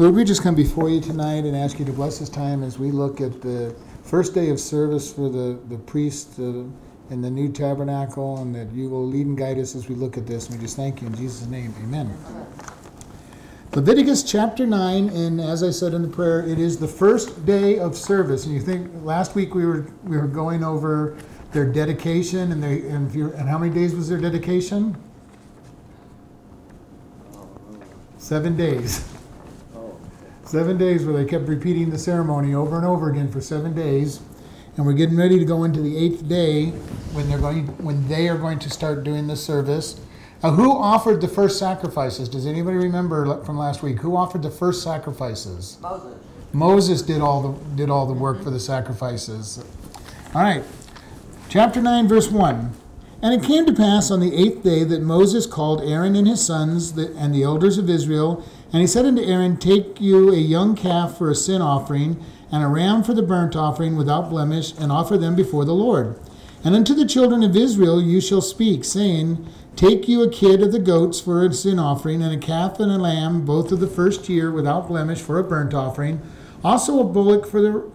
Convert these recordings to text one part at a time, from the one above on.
Lord, we just come before you tonight and ask you to bless this time as we look at the first day of service for the, the priest uh, in the new tabernacle, and that you will lead and guide us as we look at this. And we just thank you in Jesus' name. Amen. Leviticus chapter 9, and as I said in the prayer, it is the first day of service. And you think last week we were we were going over their dedication, and they and, and how many days was their dedication? Seven days. Seven days where they kept repeating the ceremony over and over again for seven days. And we're getting ready to go into the eighth day when they're going when they are going to start doing the service. Now, who offered the first sacrifices? Does anybody remember from last week? Who offered the first sacrifices? Moses. Moses did all the did all the work for the sacrifices. All right. Chapter 9 verse 1. And it came to pass on the eighth day that Moses called Aaron and his sons and the elders of Israel, and he said unto Aaron, Take you a young calf for a sin offering, and a ram for the burnt offering without blemish, and offer them before the Lord. And unto the children of Israel you shall speak, saying, Take you a kid of the goats for a sin offering, and a calf and a lamb, both of the first year, without blemish, for a burnt offering, also a bullock for the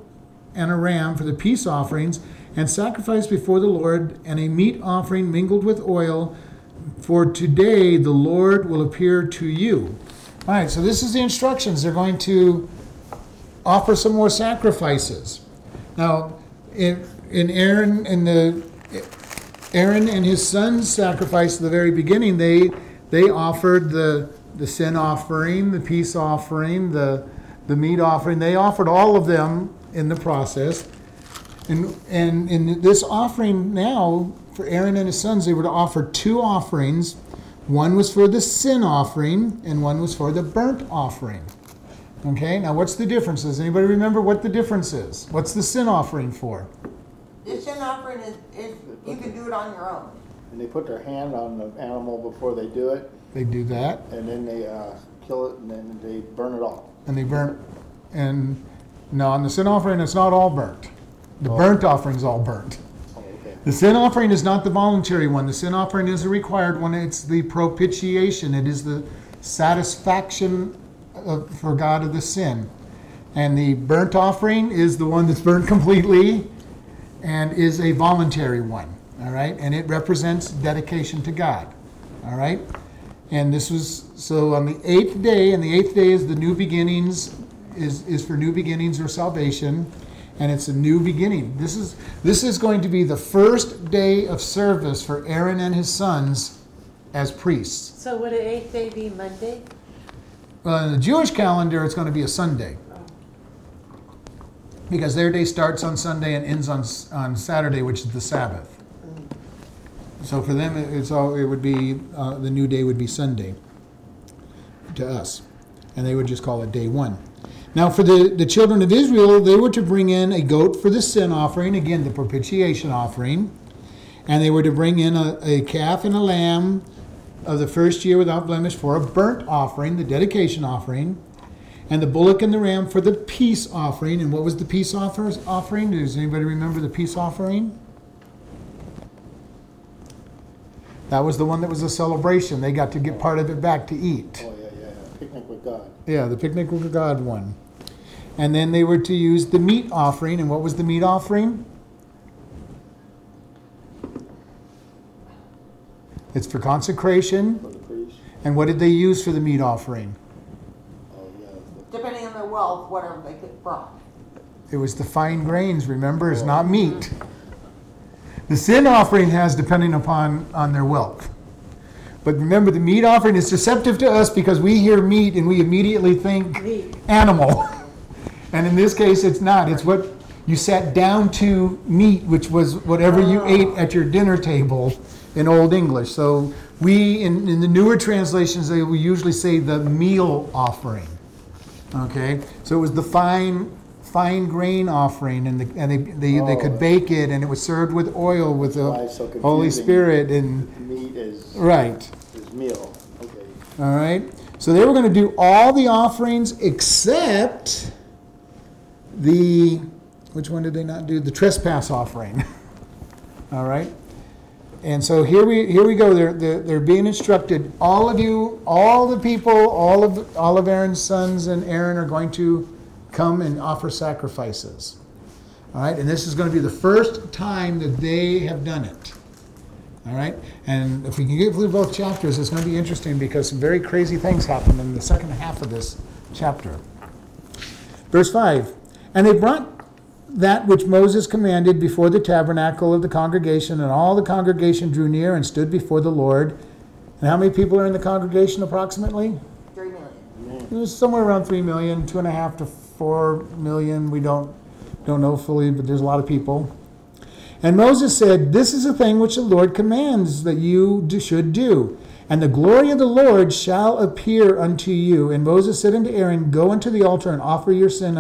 and a ram for the peace offerings, and sacrifice before the Lord, and a meat offering mingled with oil. For today the Lord will appear to you. All right, so this is the instructions. They're going to offer some more sacrifices. Now, in, in Aaron and the Aaron and his sons sacrificed at the very beginning. They they offered the the sin offering, the peace offering, the the meat offering. They offered all of them in the process. And and in this offering now for Aaron and his sons, they were to offer two offerings. One was for the sin offering, and one was for the burnt offering. Okay, now what's the difference? Does anybody remember what the difference is? What's the sin offering for? The sin offering is, is, you can do it on your own. And they put their hand on the animal before they do it, They do that. and then they uh, kill it, and then they burn it off. and they burnt and no on the sin offering it's not all burnt the Oh. burnt offering's all burnt okay. The sin offering is not the voluntary one. The sin offering is a required one. It's the propitiation. It is the satisfaction of, for god of the sin. And the burnt offering is the one that's burnt completely and is a voluntary one. All right? And it represents dedication to god. All right? And this was so on the eighth day, and the eighth day is the new beginnings, is, is for new beginnings or salvation, and it's a new beginning. This is this is going to be the first day of service for Aaron and his sons as priests. So would an eighth day be Monday? Well, in the Jewish calendar, it's going to be a Sunday. Because their day starts on Sunday and ends on, on Saturday, which is the Sabbath. So for them, it- it's all, it would be, uh, the new day would be Sunday to us. And they would just call it day one. Now, for the, the children of Israel, they were to bring in a goat for the sin offering, again, the propitiation offering. And they were to bring in a, a calf and a lamb of the first year without blemish for a burnt offering, the dedication offering, and the bullock and the ram for the peace offering. And what was the peace offering? Does anybody remember the peace offering? That was the one that was a celebration. They got to get part of it back to eat. Oh, yeah, yeah, yeah. Picnic with God. Yeah, the picnic with God one. And then they were to use the meat offering. And what was the meat offering? It's for consecration. For the priest. And what did they use for the meat offering? Oh, yeah. Depending on their wealth, whatever they could brought. It was the fine grains, remember, is oh, not meat. The sin offering has depending upon on their wealth. But remember, the meat offering is deceptive to us because we hear meat and we immediately think Meat. animal. And in this case, it's not. It's what you sat down to meat, which was whatever you oh. ate at your dinner table in Old English. So we, in, in the newer translations, they will usually say the meal offering. Okay, so it was the fine, fine grain offering, and, the, and they, they, they could Oh. bake it, and it was served with oil with the so Holy. Spirit, and Meat is, right. is meal. Okay. All right. So they were going to do all the offerings except the which one did they not do? The trespass offering. all right. And so here we, here we go, they're, they're, they're being instructed, all of you, all the people, all of, all of Aaron's sons and Aaron are going to come and offer sacrifices. All right, and this is going to be the first time that they have done it. All right, and if we can get through both chapters, it's going to be interesting because some very crazy things happen in the second half of this chapter. Verse 5 And they brought that which Moses commanded before the tabernacle of the congregation, and all the congregation drew near and stood before the Lord. And how many people are in the congregation approximately? Three million. It was somewhere around three million, two and a half to four million. We don't don't know fully, but there's a lot of people. And Moses said, This is a thing which the Lord commands that you do, should do. And the glory of the Lord shall appear unto you. And Moses said unto Aaron, Go unto the altar and offer your sin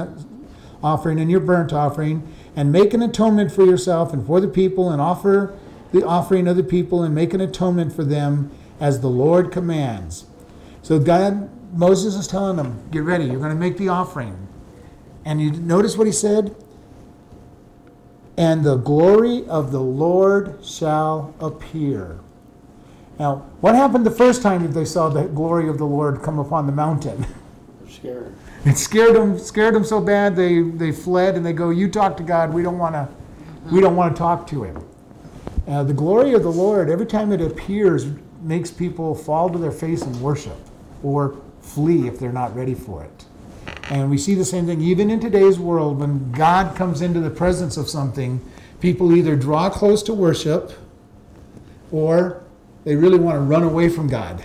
offering and your burnt offering, and make an atonement for yourself and for the people, and offer the offering of the people, and make an atonement for them as the Lord commands. So God, Moses is telling them, Get ready, you're going to make the offering. And you notice what he said? and the glory of the Lord shall appear. Now, what happened the first time that they saw the glory of the Lord come upon the mountain? They're scared. It scared them, scared them so bad they, they fled and they go, "You talk to God. We don't want to, we don't want to talk to Him." Uh, the glory of the Lord, every time it appears, makes people fall to their face and worship, or flee if they're not ready for it. And we see the same thing even in today's world when God comes into the presence of something, people either draw close to worship or they really want to run away from God.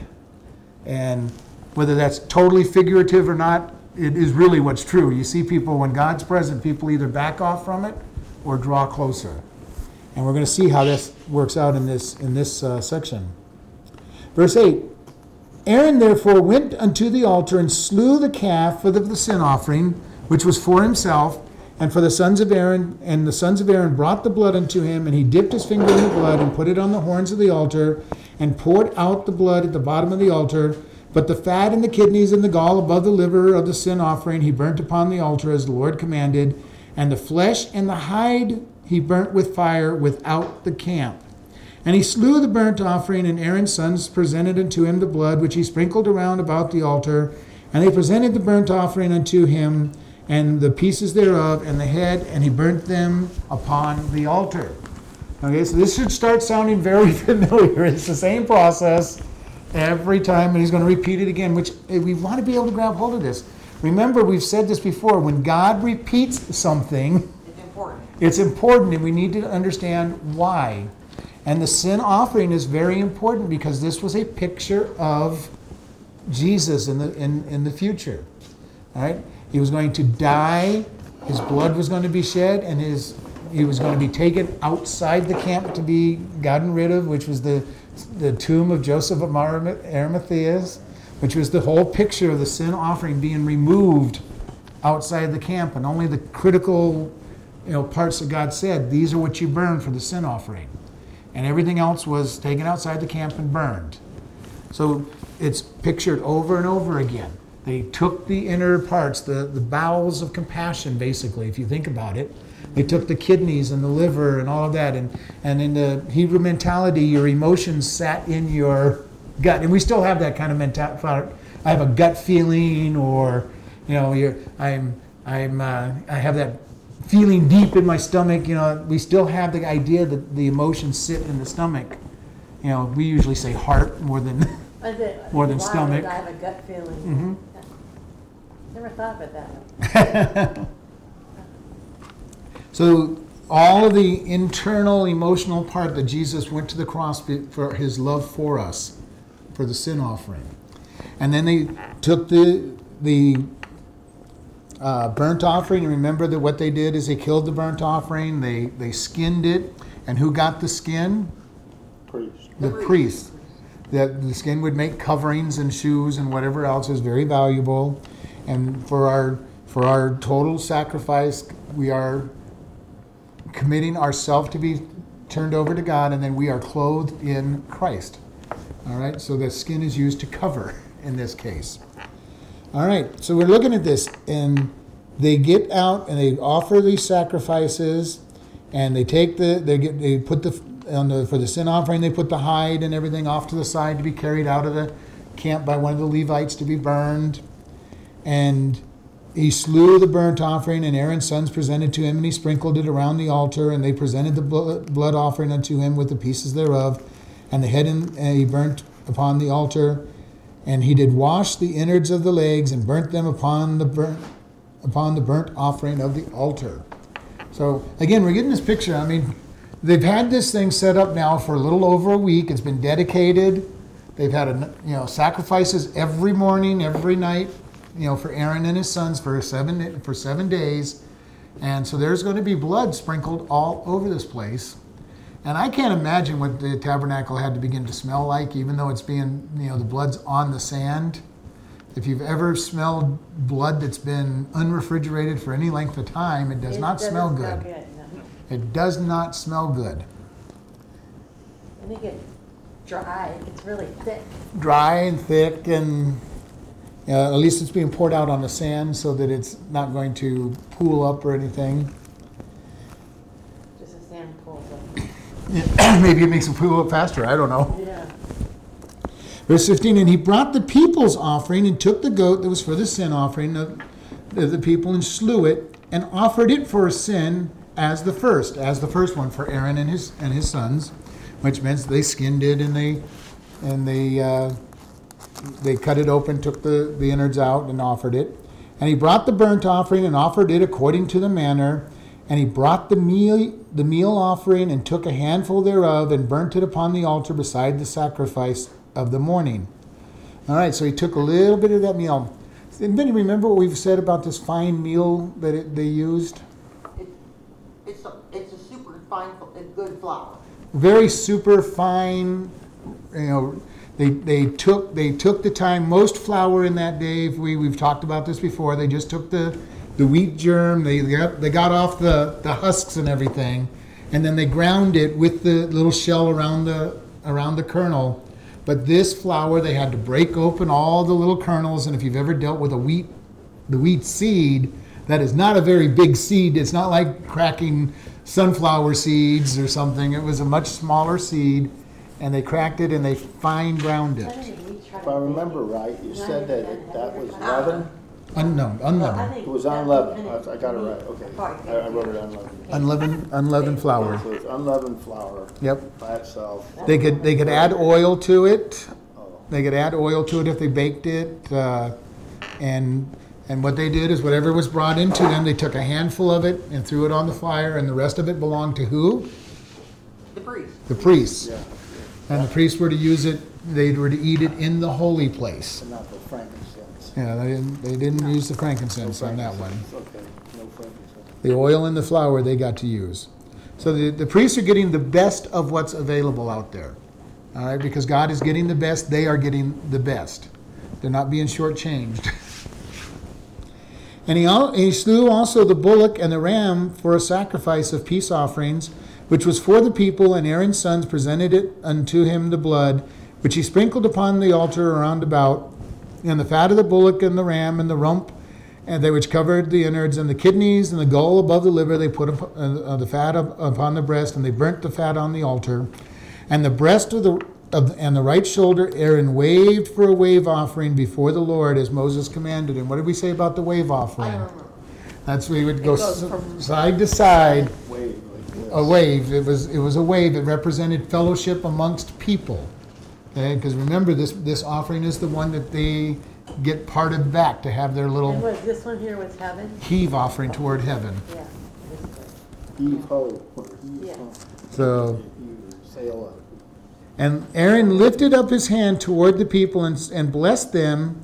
And whether that's totally figurative or not, it is really what's true. You see people, when God's present, people either back off from it or draw closer. And we're going to see how this works out in this, in this uh, section. Verse 8 Aaron therefore went unto the altar and slew the calf for the, the sin offering, which was for himself, and for the sons of Aaron. And the sons of Aaron brought the blood unto him, and he dipped his finger in the blood and put it on the horns of the altar, and poured out the blood at the bottom of the altar. But the fat and the kidneys and the gall above the liver of the sin offering he burnt upon the altar as the Lord commanded, and the flesh and the hide he burnt with fire without the camp. And he slew the burnt offering, and Aaron's sons presented unto him the blood which he sprinkled around about the altar. And they presented the burnt offering unto him, and the pieces thereof, and the head, and he burnt them upon the altar. Okay, so this should start sounding very familiar. It's the same process every time, and he's going to repeat it again, which eh, we want to be able to grab hold of this. Remember, we've said this before when God repeats something, It's important. it's important, and we need to understand why. And the sin offering is very important because this was a picture of Jesus in the, in, in the future. All right? He was going to die, his blood was going to be shed, and his, he was going to be taken outside the camp to be gotten rid of, which was the, the tomb of Joseph of Arimathea's, which was the whole picture of the sin offering being removed outside the camp, and only the critical you know, parts that God said, these are what you burn for the sin offering and everything else was taken outside the camp and burned. So it's pictured over and over again. They took the inner parts, the, the bowels of compassion, basically, if you think about it. They took the kidneys and the liver and all of that. And, and in the Hebrew mentality, your emotions sat in your gut. And we still have that kind of mentality. I have a gut feeling, or, you know, you're, I'm, I'm, uh, I have that feeling deep in my stomach. You know, we still have the idea that the emotions sit in the stomach. You know, we usually say heart more than. More than stomach. I have a gut feeling. Mhm. Never thought about that. so all of the internal emotional part that Jesus went to the cross for his love for us, for the sin offering, and then they took the the uh, burnt offering. And remember that what they did is they killed the burnt offering. They they skinned it, and who got the skin? Priest. The priest. That the skin would make coverings and shoes and whatever else is very valuable. And for our for our total sacrifice, we are committing ourselves to be turned over to God, and then we are clothed in Christ. All right, so the skin is used to cover in this case. All right, so we're looking at this, and they get out and they offer these sacrifices, and they take the they get they put the on the, for the sin offering, they put the hide and everything off to the side to be carried out of the camp by one of the Levites to be burned. And he slew the burnt offering, and Aaron's sons presented to him, and he sprinkled it around the altar, and they presented the blood offering unto him with the pieces thereof, and the head and, he burnt upon the altar, and he did wash the innards of the legs and burnt them upon the burnt upon the burnt offering of the altar. So again, we're getting this picture. I mean, they've had this thing set up now for a little over a week. It's been dedicated. They've had a, you know sacrifices every morning, every night, you know, for Aaron and his sons for seven for seven days, and so there's going to be blood sprinkled all over this place. And I can't imagine what the tabernacle had to begin to smell like, even though it's being, you know, the blood's on the sand. If you've ever smelled blood that's been unrefrigerated for any length of time, it does It not smell good. no. It does not smell good. And it gets dry, it's really thick. Dry and thick, and uh, at least it's being poured out on the sand so that it's not going to pool up or anything. Just a sand pulls up. Maybe it makes it pool up faster. I don't know. Yeah. Verse 15, and he brought the people's offering and took the goat that was for the sin offering of of the people and slew it and offered it for a sin as the first, as the first one for Aaron and his and his sons, which means they skinned it and they and they uh, they cut it open, took the, the innards out and offered it. And he brought the burnt offering and offered it according to the manner. And he brought the meal the meal offering and took a handful thereof and burnt it upon the altar beside the sacrifice of the morning. All right, so he took a little bit of that meal. Anybody remember what we've said about this fine meal that it, they used? It- It's, a- it's a super fine, good flour. Very super fine. You know, they, they took they took the time. Most flour in that day, we we've talked about this before. They just took the the wheat germ. They got, they got off the, the husks and everything, and then they ground it with the little shell around the around the kernel. But this flour, they had to break open all the little kernels. And if you've ever dealt with a wheat the wheat seed, that is not a very big seed. It's not like cracking sunflower seeds or something. It was a much smaller seed, and they cracked it and they fine ground it. think we tried If I remember right, you said that it- that was leaven? Unknown, unleavened, It was unleavened, I I got it right, okay. I I wrote it unleavened. unleavened, unleavened flour. So it's unleavened flour Yep. by itself. They could they could add oil to it. Oh, They could add oil to it if they baked it, uh, and and what they did is whatever was brought into them, they took a handful of it and threw it on the fire, and the rest of it belonged to who? The priest. The priests. Yeah, And the priests were to use it. They were to eat it in the holy place. not the frankincense. Yeah, they didn't, they didn't use the frankincense on that one. Okay, no frankincense. The oil and the flour they got to use. So the, the priests are getting the best of what's available out there. All right, because God is getting the best, they are getting the best. They're not being shortchanged. And he, al- he slew also the bullock and the ram for a sacrifice of peace offerings, which was for the people, and Aaron's sons presented it unto him the blood, which he sprinkled upon the altar around about, and the fat of the bullock and the ram and the rump, and they which covered the innards and the kidneys and the gall above the liver, they put up, uh, the fat up, upon the breast, and they burnt the fat on the altar. And the breast of the of, and the right shoulder Aaron waved for a wave offering before the Lord as Moses commanded him. What did we say about the wave offering? I don't remember. That's we would go s- side to side, Wave. A wave. It was it was a wave. It represented fellowship amongst people. Okay, because remember this this offering is the one that they get parted back to have their And little was this one here was heaven? heave offering toward heaven. Yeah. this one. Heave ho, or Yeah. ho. So You sail up. And Aaron lifted up his hand toward the people and, and blessed them,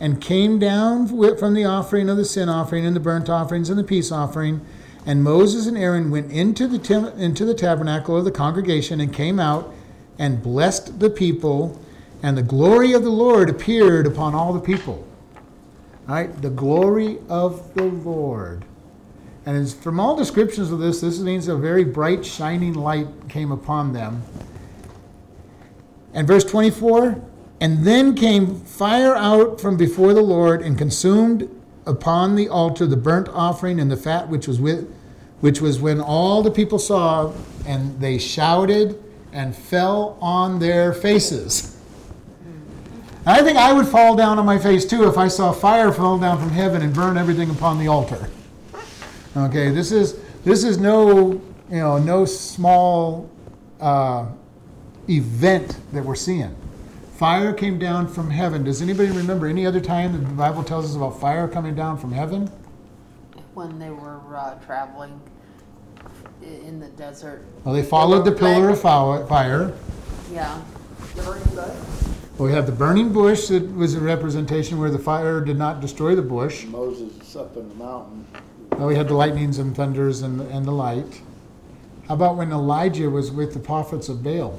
and came down wi- from the offering of the sin offering and the burnt offerings and the peace offering. And Moses and Aaron went into the tem- into the tabernacle of the congregation and came out and blessed the people, and the glory of the Lord appeared upon all the people. All right, the glory of the Lord. And as, from all descriptions of this, this means a very bright, shining light came upon them. And verse 24, and then came fire out from before the Lord and consumed upon the altar the burnt offering and the fat which was with which was when all the people saw and they shouted and fell on their faces. I think I would fall down on my face too if I saw fire fall down from heaven and burn everything upon the altar. Okay, this is this is no you know no small uh, event that we're seeing. Fire came down from heaven. Does anybody remember any other time the Bible tells us about fire coming down from heaven? when they were uh, traveling i- in the desert. Well, they followed the pillar of fou- fire. Yeah, The burning bush. Well, we have the burning bush that was a representation where the fire did not destroy the bush. Moses is up in the mountain. Well, we had the lightnings and thunders and, and the light. How about when Elijah was with the prophets of Baal?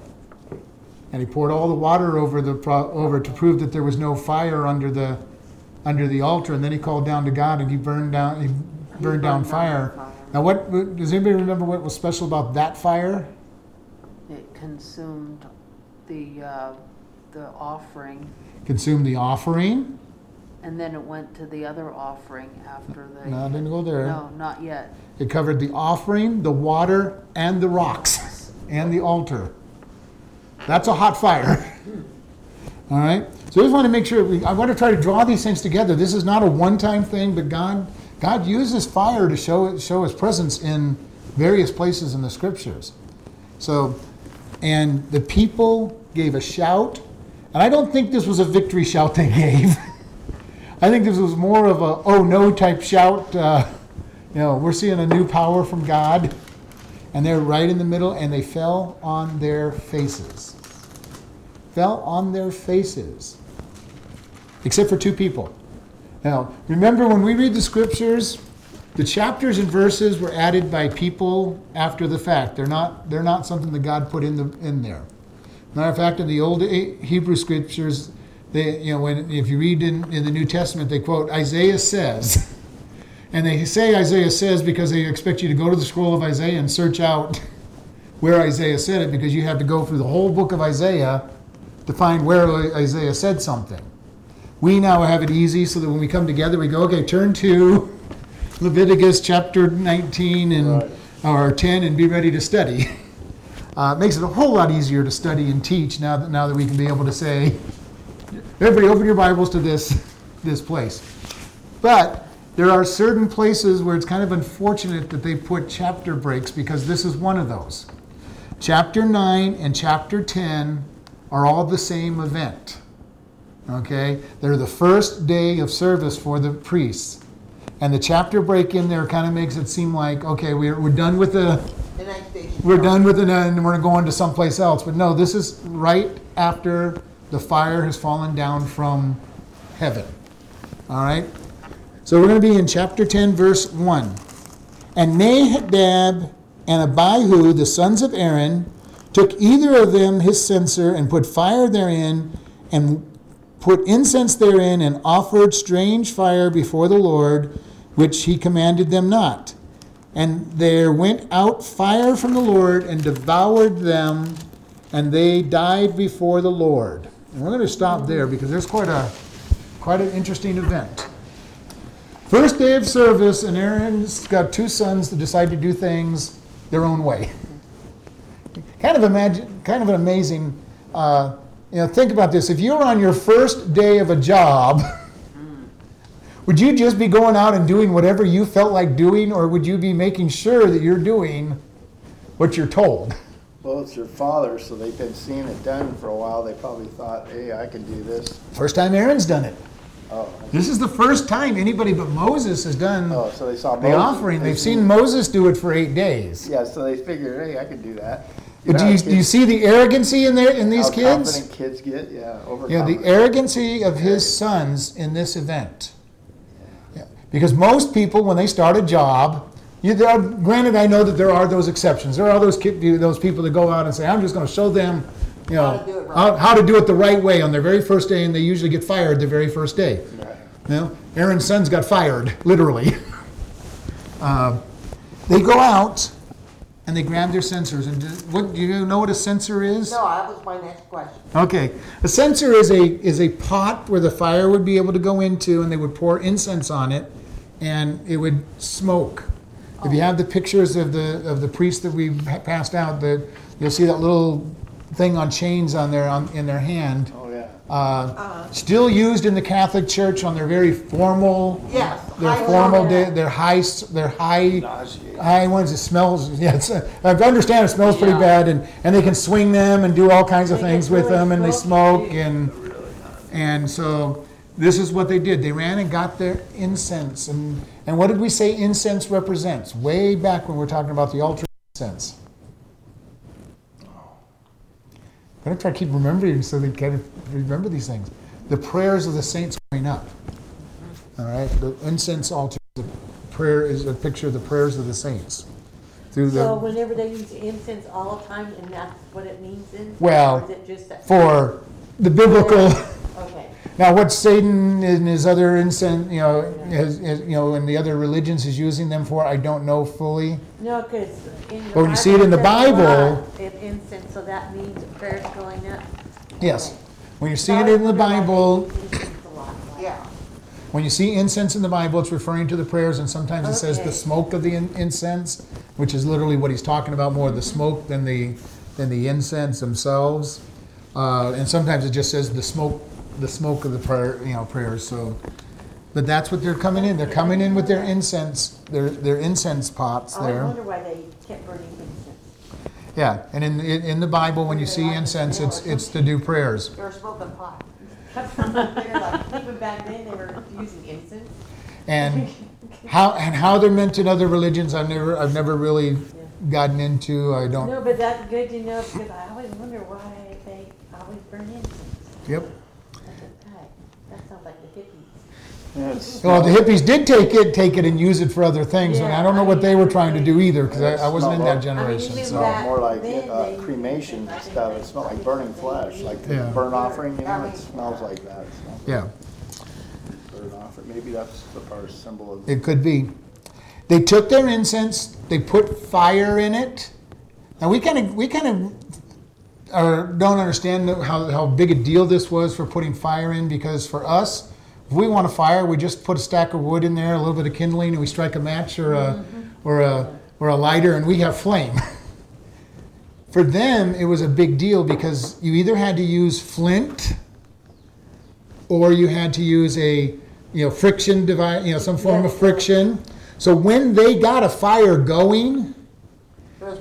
And he poured all the water over the pro- over to prove that there was no fire under the under the altar, and then he called down to God and he burned down he burned down fire. Now, what does anybody remember? What was special about that fire? it consumed the, uh, the offering, Consumed the offering. and then it went to the other offering after they. No, it didn't go there. No, not yet. It covered the offering, the water, and the rocks, and the altar. That's a hot fire. All right? So I just want to make sure, we, I want to try to draw these things together. This is not a one-time thing, but God, God uses fire to show, show his presence in various places in the scriptures. So, and the people gave a shout, and I don't think this was a victory shout they gave. I think this was more of a oh no type shout. Uh, you know, we're seeing a new power from God. And they're right in the middle, and they fell on their faces. Fell on their faces. Except for two people. Now, remember when we read the scriptures, the chapters and verses were added by people after the fact. They're not, they're not something that God put in, the, in there. Matter of fact, in the old Hebrew scriptures, they, you know, when if you read in, in the New Testament, they quote Isaiah says, and they say Isaiah says because they expect you to go to the scroll of Isaiah and search out where Isaiah said it, because you have to go through the whole book of Isaiah to find where Isaiah said something. We now have it easy so that when we come together, we go, okay, turn to Leviticus chapter 19 and Right. or 10 and be ready to study. Uh, it makes it a whole lot easier to study and teach now that now that we can be able to say, everybody, open your Bibles to this this place. But there are certain places where it's kind of unfortunate that they put chapter breaks because this is one of those. Chapter 9 and chapter 10 are all the same event. Okay? They're the first day of service for the priests. And the chapter break in there kind of makes it seem like, okay, we're, we're done with the The next station. we're done with it and we're going to someplace else. But no, this is right after the fire has fallen down from heaven. All right? So we're going to be in chapter 10, verse 1. And Nadab and Abihu, the sons of Aaron, took either of them his censer and put fire therein and put incense therein and offered strange fire before the Lord, which he commanded them not. And there went out fire from the Lord and devoured them, and they died before the Lord. And we're going to stop there because there's quite a quite an interesting event. First day of service, and Aaron's got two sons that decide to do things their own way. Kind of imagine, kind of an amazing. Uh, you know, think about this. If you were on your first day of a job, would you just be going out and doing whatever you felt like doing, or would you be making sure that you're doing what you're told? Well, it's your father, so they've been seeing it done for a while. They probably thought, hey, I can do this. First time Aaron's done it. Oh, This is the first time anybody but Moses has done oh, so they saw the Moses. offering. They They've seen Moses do it for eight days. Yeah, so they figured, hey, I can do that. But do you, do you see the arrogancy in there in these how kids? confident kids get, yeah, Yeah, the overconfident. arrogancy of his sons in this event. Yeah, Because most people, when they start a job, you, there are, granted, I know that there are those exceptions. There are those kid, those people that go out and say, "I'm just going to show them, you know, How to do it right." how, how to do it the right way on their very first day," and they usually get fired the very first day. Right. You know, Aaron's sons got fired, literally. Uh, they go out and they grabbed their censers. And do, what do you know what a censer is? No, that was my next question. Okay, a censer is a is a pot where the fire would be able to go into, and they would pour incense on it, and it would smoke. If you have the pictures of the of the priests that we passed out, that you'll see that little thing on chains on their, on, in their hand. Yeah. Uh, still used in the Catholic Church on their very formal, Yes. their I formal, saw day, that. their high, s- their high, Nauseating. high ones. It smells. Yeah, it's, uh, I understand it smells pretty Yeah. bad, and and they can swing them and do all kinds of They get things with really them, and they smoky, smoke too. and and so this is what they did. They ran and got their incense, and and what did we say incense represents? Way back when we're talking about the altar incense. I'm gonna try to keep remembering so they kind of remember these things. The prayers of the saints going up. All right, the incense altar, the prayer is a picture of the prayers of the saints. Through the, So whenever they use incense all the time, and that's what it means in? Well, Or is it just that? for the biblical, now what Satan and his other incense, you know, is, is, you know, and the other religions is using them for, I don't know fully. no, because in the. But when you see it in the Bible- blood incense, so that means the prayer's going up? Yes, Okay. when you see it in the Bible, Incense a lot, Yeah. When you see incense in the Bible, it's referring to the prayers, and sometimes it says the Okay. smoke of the in- incense, which is literally what he's talking about, more the smoke than the than the incense themselves. Uh, and sometimes it just says the smoke, the smoke of the prayer, you know, prayers. So, but that's what they're coming in. They're coming in with their incense, their their incense pots there. I there. wonder why they kept burning incense. Yeah, and in, in in the Bible, when you see incense, it's it's to do prayers. You're smoking pot. They're like, even back then, they were using incense. and how and how they're meant in other religions i've never i've never really gotten into i don't No, but that's good to know, because I always wonder why they always burn incense. yep I said, "God, That sounds like the hippies. Well the hippies did take it take it and use it for other things and i don't know what they were trying to do either because I, I wasn't in that generation even so back- More like uh, cremation stuff, it smelled like burning flesh, like the Yeah. burn offering, you know, it smells like that. It smells like yeah Burn offering, maybe that's the part symbol of. it could be they took their incense they put fire in it and we kind of we kind of or don't understand how, how big a deal this was for putting fire in because for us if we want a fire we just put a stack of wood in there a little bit of kindling and we strike a match or a mm-hmm. or a or a lighter and we have flame. For them it was a big deal because you either had to use flint or you had to use a you know friction device you know some form of friction. So when they got a fire going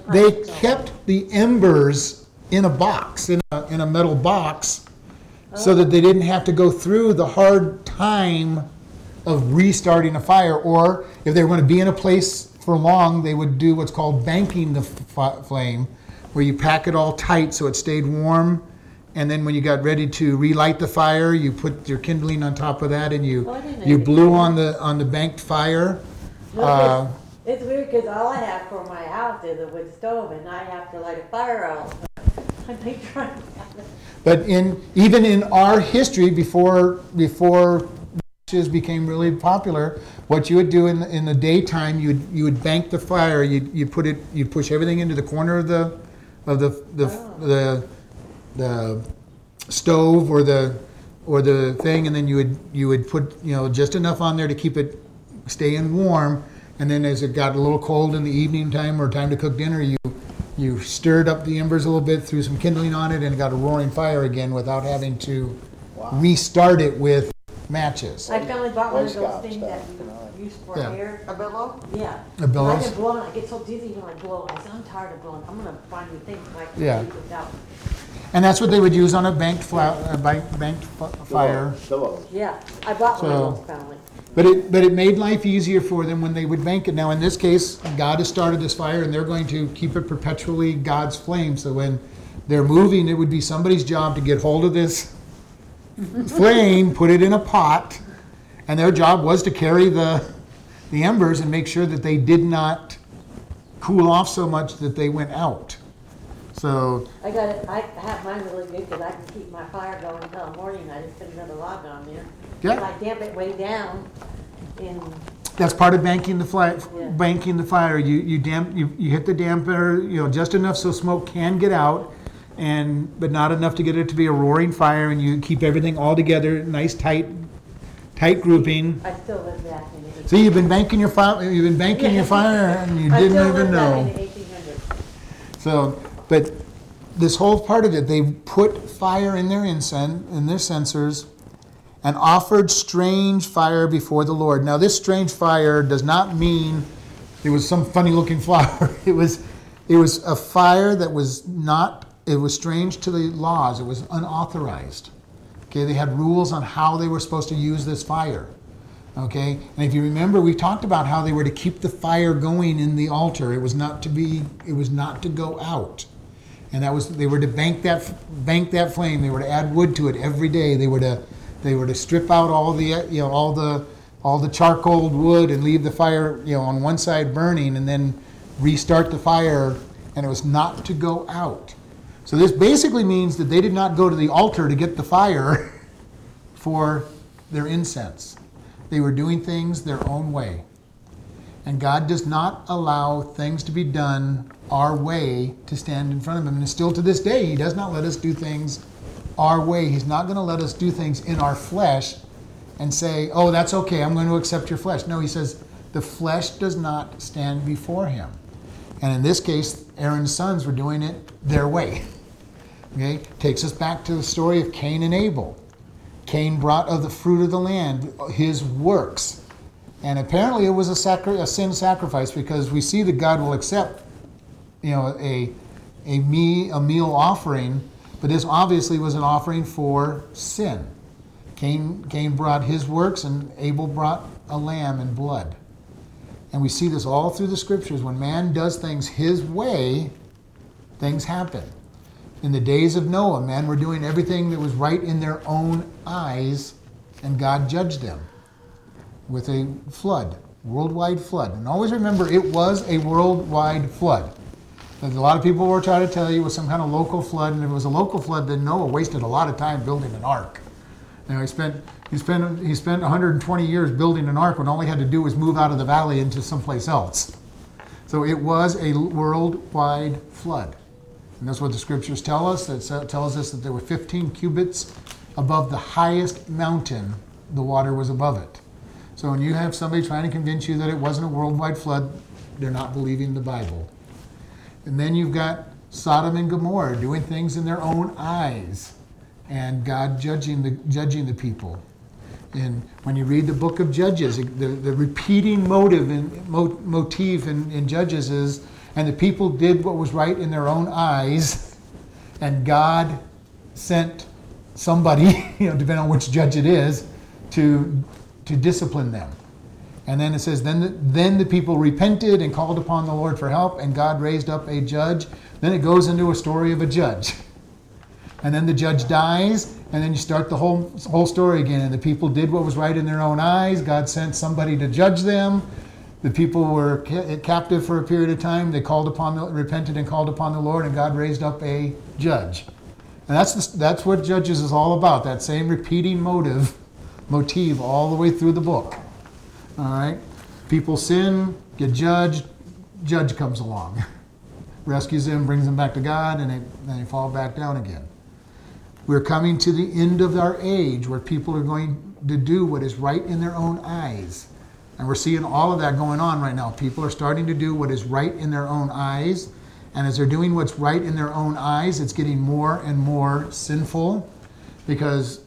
they kept the embers in a box in a, in a metal box so that they didn't have to go through the hard time of restarting a fire or if they were going to be in a place for long they would do what's called banking the f- flame where you pack it all tight so it stayed warm and then when you got ready to relight the fire you put your kindling on top of that and you Oh, I didn't you blew on the on the banked fire Uh, it's, it's weird because all I have for my house is a wood stove, and I have to light a fire out. I'm like trying. But in even in our history, before before matches became really popular, what you would do in the, in the daytime, you would you would bank the fire. You you put it you push everything into the corner of the of the the oh. the, the stove or the or the thing, and then you would you would put you know just enough on there to keep it staying warm. And then as it got a little cold in the evening time or time to cook dinner, you you stirred up the embers a little bit, threw some kindling on it, and it got a roaring fire again without having to restart it with matches. I finally bought one of Boy those Scout things stuff, that you know. you use for Yeah. air. A billow? Yeah. A billows? I can blow, and I get so dizzy when I blow. I said, I'm tired of blowing. I'm gonna find new things like Yeah. to do without. And that's what they would use on a banked fla- a bank, banked fi- fire. Billows. Yeah, I bought one So- of those finally. But it, but it made life easier for them when they would bank it. Now, in this case, God has started this fire and they're going to keep it perpetually God's flame. So when they're moving, it would be somebody's job to get hold of this flame, put it in a pot, and their job was to carry the, the embers and make sure that they did not cool off so much that they went out. So, I got it, I have mine really good because I can keep my fire going until morning. I just put another log on there. Yeah. And I damp it way down in, That's part of banking the fire. Yeah. Banking the fire. You you damp you, you hit the damper, you know, just enough so smoke can get out, and but not enough to get it to be a roaring fire. And you keep everything all together, nice tight, tight grouping. I still live back in the. See, you've been banking your fire. You've been banking your fire, and you I didn't still even live back know. in the eighteen hundreds. So, but this whole part of it, they put fire in their incense, in their censers, and offered strange fire before the Lord. Now, this strange fire does not mean it was some funny looking flower. It was, it was a fire that was not, it was strange to the laws. It was unauthorized. Okay, they had rules on how they were supposed to use this fire. Okay, and if you remember, we talked about how they were to keep the fire going in the altar. It was not to be, it was not to go out, and that was they were to bank that bank that flame. They were to add wood to it every day. They were to they were to strip out all the you know all the all the charcoal wood and leave the fire you know on one side burning, and then restart the fire. And it was not to go out. So this basically means that they did not go to the altar to get the fire for their incense. They were doing things their own way. And God does not allow things to be done our way to stand in front of Him. And still to this day, He does not let us do things our way. He's not going to let us do things in our flesh and say, oh, that's okay, I'm going to accept your flesh. No, He says, the flesh does not stand before Him. And in this case, Aaron's sons were doing it their way. Okay? Takes us back to the story of Cain and Abel. Cain brought of the fruit of the land his works. And apparently it was a, sacri- a sin sacrifice because we see that God will accept, you know, a, a, me, a meal offering, but this obviously was an offering for sin. Cain, Cain brought his works and Abel brought a lamb and blood. And we see this all through the scriptures. When man does things his way, things happen. In the days of Noah, men were doing everything that was right in their own eyes, and God judged them with a flood, worldwide flood. And always remember, it was a worldwide flood. A lot of people were trying to tell you it was some kind of local flood, and if it was a local flood, then Noah wasted a lot of time building an ark. You know, he spent he spent he spent 120 years building an ark when all he had to do was move out of the valley into someplace else. So it was a worldwide flood. And that's what the scriptures tell us. That tells us that there were 15 cubits above the highest mountain, the water was above it. So when you have somebody trying to convince you that it wasn't a worldwide flood, they're not believing the Bible. And then you've got Sodom and Gomorrah doing things in their own eyes, and God judging the judging the people. And when you read the book of Judges, the, the repeating motive and mo- motif in, in Judges is and the people did what was right in their own eyes, and God sent somebody, you know, depending on which judge it is, to to discipline them. And then it says, then the, then the people repented and called upon the Lord for help, and God raised up a judge. Then it goes into a story of a judge. And then the judge dies, and then you start the whole, whole story again. And the people did what was right in their own eyes. God sent somebody to judge them. The people were ca- captive for a period of time. They called upon, the, repented and called upon the Lord, and God raised up a judge. And that's, the, that's what Judges is all about, that same repeating motive, motif all the way through the book. All right? People sin, get judged, judge comes along, rescues them, brings them back to God, and they, then they fall back down again. We're coming to the end of our age where people are going to do what is right in their own eyes. And we're seeing all of that going on right now. People are starting to do what is right in their own eyes. And as they're doing what's right in their own eyes, it's getting more and more sinful because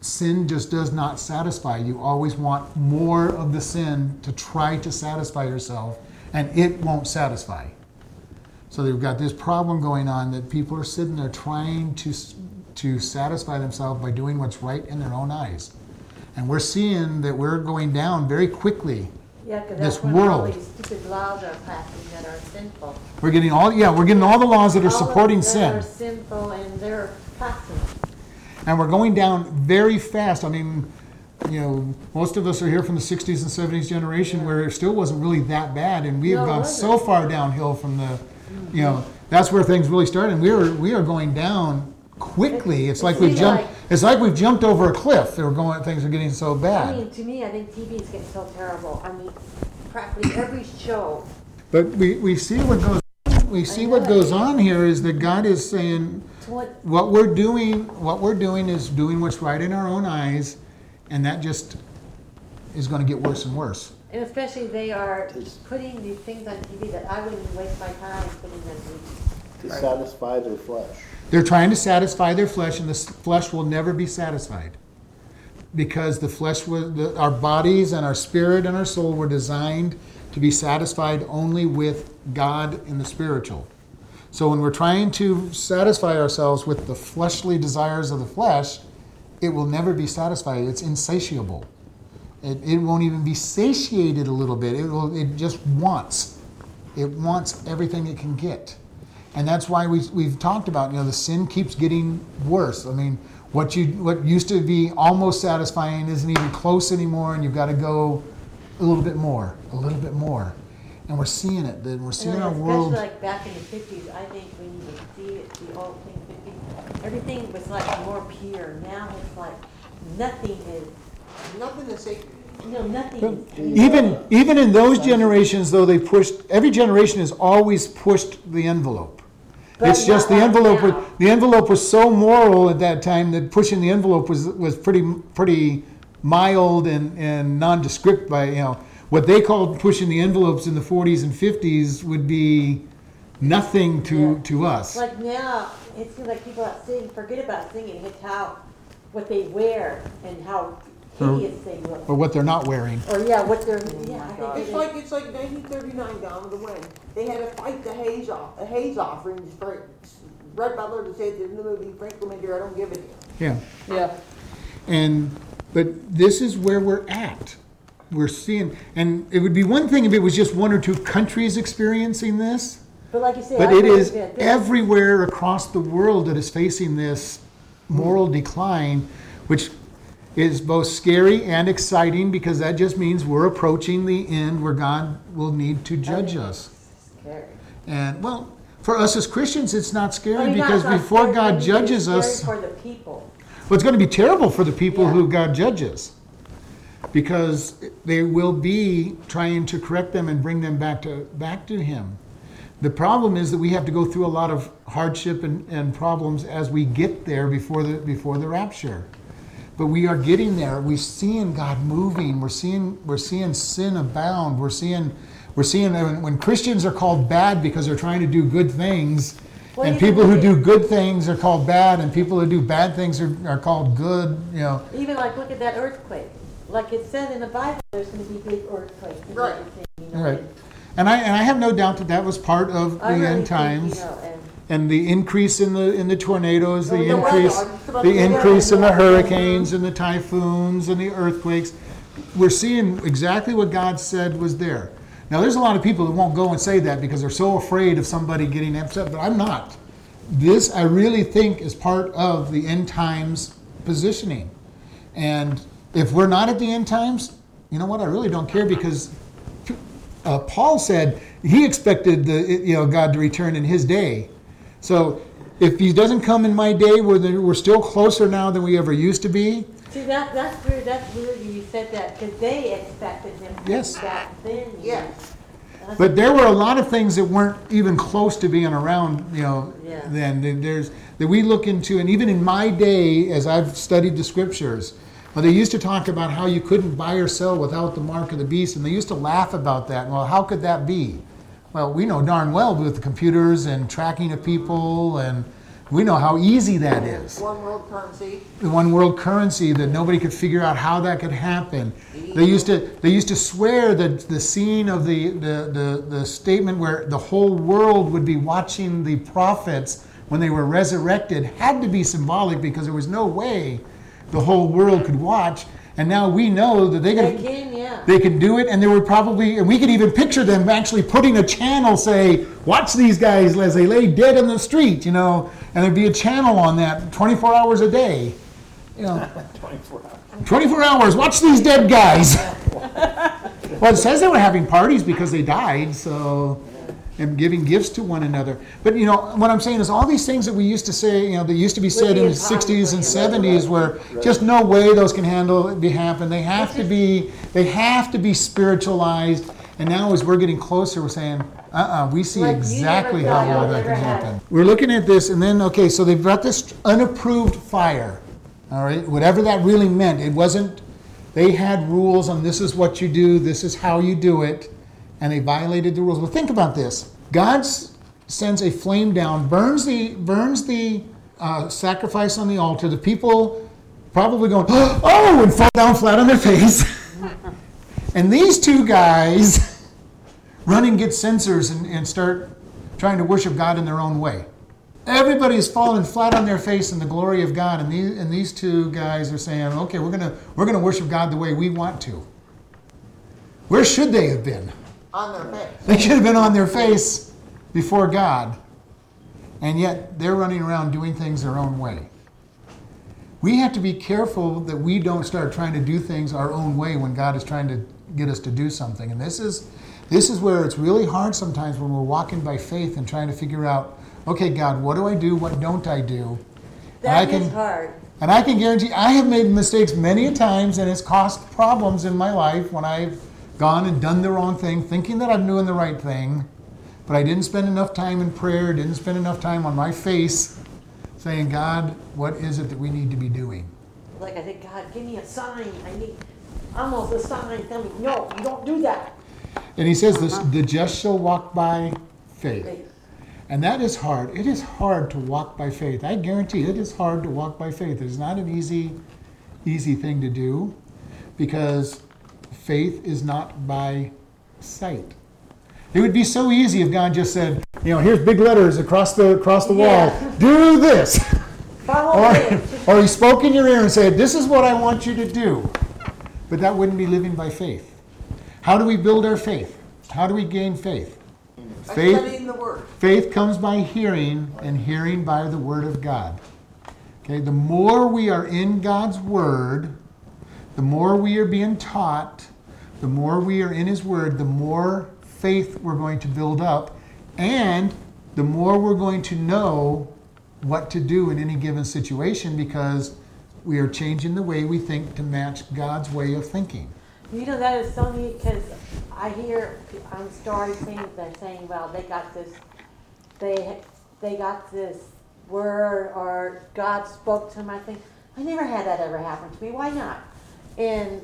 sin just does not satisfy. You always want more of the sin to try to satisfy yourself, and it won't satisfy. So they've got this problem going on that people are sitting there trying to, to satisfy themselves by doing what's right in their own eyes. And we're seeing that we're going down very quickly. Yeah, This that's when all world. these stupid laws are passing that are sinful. We're getting all yeah, we're getting all the laws that are All supporting them sin. Are sinful and they're passing. And we're going down very fast. I mean, you know, most of us are here from the 60s and 70s generation where it still wasn't really that bad, and we have No, it gone wasn't. so far downhill from the, you know, that's where things really started. And we are we are going down quickly. It's It like we've jumped. like- It's like we've jumped over a cliff. They were going. Things are getting so I bad. mean, to me, I think TV is getting so terrible. I mean, practically every show. But we, we see what goes. We see what goes on here is that God is saying, what, what we're doing what we're doing is doing what's right in our own eyes and that just is going to get worse and worse and especially they are putting these things on TV that I wouldn't waste my time putting on TV. To satisfy their flesh. They're trying to satisfy their flesh, and the s- flesh will never be satisfied. Because the flesh was, the, our bodies and our spirit and our soul were designed to be satisfied only with God in the spiritual. So when we're trying to satisfy ourselves with the fleshly desires of the flesh, it will never be satisfied. It's insatiable. It, it won't even be satiated a little bit. It will. It just wants. It wants everything it can get, and that's why we we've talked about. You know, the sin keeps getting worse. I mean, what you what used to be almost satisfying isn't even close anymore, and you've got to go a little bit more, a little bit more, and we're seeing it. Then we're seeing And our especially world. like back in the fifties, I think when you would see it, the old thing fifties, everything was like more pure. Now it's like nothing is, Nothing is sacred. you know, nothing is. Even even in those generations, though, they pushed. Every generation has always pushed the envelope. But it's just the not like envelope. Was, now. the envelope was so moral at that time that pushing the envelope was was pretty pretty mild and and nondescript. By you know what they called pushing the envelopes in the 40s and 50s would be nothing to Yeah. to us. Like now, it seems like people that sing, forget about singing, it's how, what they wear and how Or- hideous they look. or what they're not wearing. Or yeah, what they're, oh yeah, I think It's it like, it's like nineteen thirty-nine down with the wind. They had to fight the haze off, the haze offerings for Rhett Butler to say in the movie, Frank Commander, I don't give a damn. Yeah. Yeah. And but this is where we're at. We're seeing, and it would be one thing if it was just one or two countries experiencing this, But like you said. but I it believe is that this- everywhere across the world that is facing this moral decline, which is both scary and exciting because that just means we're approaching the end where God will need to judge us. Scary. And well, for us as Christians, it's not I scary mean, not- because not before scary, God but it's judges scary us, For the people. well, it's going to be terrible for the people who God judges because they will be trying to correct them and bring them back to back to Him. The problem is that we have to go through a lot of hardship and, and problems as we get there before the before the rapture. But we are getting there. We're seeing God moving. We're seeing we're seeing sin abound. We're seeing we're seeing when, when Christians are called bad because they're trying to do good things, Well, and people who do good things are called bad, and people who do bad things are, are called good. You know, Even like, look at that earthquake. Like it said in the Bible, there's gonna be big earthquakes and Right. everything, you know. Right. and and I and I have no doubt that that was part of the I really end think, times. you know, and and the increase in the in the tornadoes, the the weather, increase, it's about the the weather. increase in the hurricanes and the typhoons and the earthquakes. We're seeing exactly what God said was there. Now, there's a lot of people that won't go and say that because they're so afraid of somebody getting upset, but I'm not. This, I really think, is part of the end times positioning. And if we're not at the end times, you know what? I really don't care because uh, Paul said he expected the you know God to return in his day. So if he doesn't come in my day, we're we're still closer now than we ever used to be. See, that, that's weird, that's weird you said that, because they expected him to Yes. be back then. Yes. Yeah. But there were a lot of things that weren't even close to being around, you know, Yeah. then there's that we look into, and even in my day, as I've studied the scriptures, well, they used to talk about how you couldn't buy or sell without the mark of the beast, and they used to laugh about that. Well, how could that be? Well, we know darn well with the computers and tracking of people, and we know how easy that is. One world currency. the one world currency that nobody could figure out how that could happen. They used to they used to swear that the scene of the, the, the, the statement where the whole world would be watching the prophets when they were resurrected had to be symbolic because there was no way the whole world could watch. And now we know that they can, They can can, yeah. they can do it, and there would probably, and we could even picture them actually putting a channel, say, watch these guys as they lay dead in the street, you know, and there'd be a channel on that 24 hours a day. You know, 24 hours. 24 hours, watch these dead guys. well, it says they were having parties because they died, so, and giving gifts to one another. But, you know, what I'm saying is all these things that we used to say, you know, that used to be said in the 60s and 70s where just no way those can handle, be happen. They have to be, they have to be spiritualized. And now as we're getting closer, we're saying, uh-uh, we see Like exactly how well that can happen. We're looking at this, and then, okay, so they've got this unapproved fire. All right, whatever that really meant, it wasn't, they had rules on this is what you do, this is how you do it, and they violated the rules. Well, think about this God sends a flame down, burns the burns the uh, sacrifice on the altar. The people probably going, oh, and fall down flat on their face. and these two guys run and get censers and, and start trying to worship God in their own way. Everybody is falling flat on their face in the glory of God, and these and these two guys are saying, okay, we're gonna we're gonna worship God the way we want to. Where should they have been? On their face. They should have been on their face before God. And yet they're running around doing things their own way. We have to be careful that we don't start trying to do things our own way when God is trying to get us to do something. And this is this is where it's really hard sometimes when we're walking by faith and trying to figure out, okay, God, what do I do? What don't I do? And I can- is hard. And I can guarantee I have made mistakes many a times and it's caused problems in my life when I've gone and done the wrong thing, thinking that I'm doing the right thing, but I didn't spend enough time in prayer, didn't spend enough time on my face saying, God, what is it that we need to be doing? Like I said, God, give me a sign. I need almost a sign. Tell me, no, you don't do that. And he says this uh-huh. the just shall walk by faith. Faith. And that is hard. It is hard to walk by faith. I guarantee it is hard to walk by faith. It's not an easy, easy thing to do because faith is not by sight. It would be so easy if God just said, you know, here's big letters across the across the wall. Yeah. Do this. Or, or he spoke in your ear and said, This is what I want you to do. But that wouldn't be living by faith. How do we build our faith? How do we gain faith? By Faith the word. Faith comes by hearing, and hearing by the Word of God. Okay, the more we are in God's Word, the more we are being taught, the more we are in His Word, the more faith we're going to build up, and the more we're going to know what to do in any given situation because we are changing the way we think to match God's way of thinking. You know, that is so neat because I hear on stories things they're saying, well, they got this, they, they got this word or God spoke to them. I think, I never had that ever happen to me. Why not? And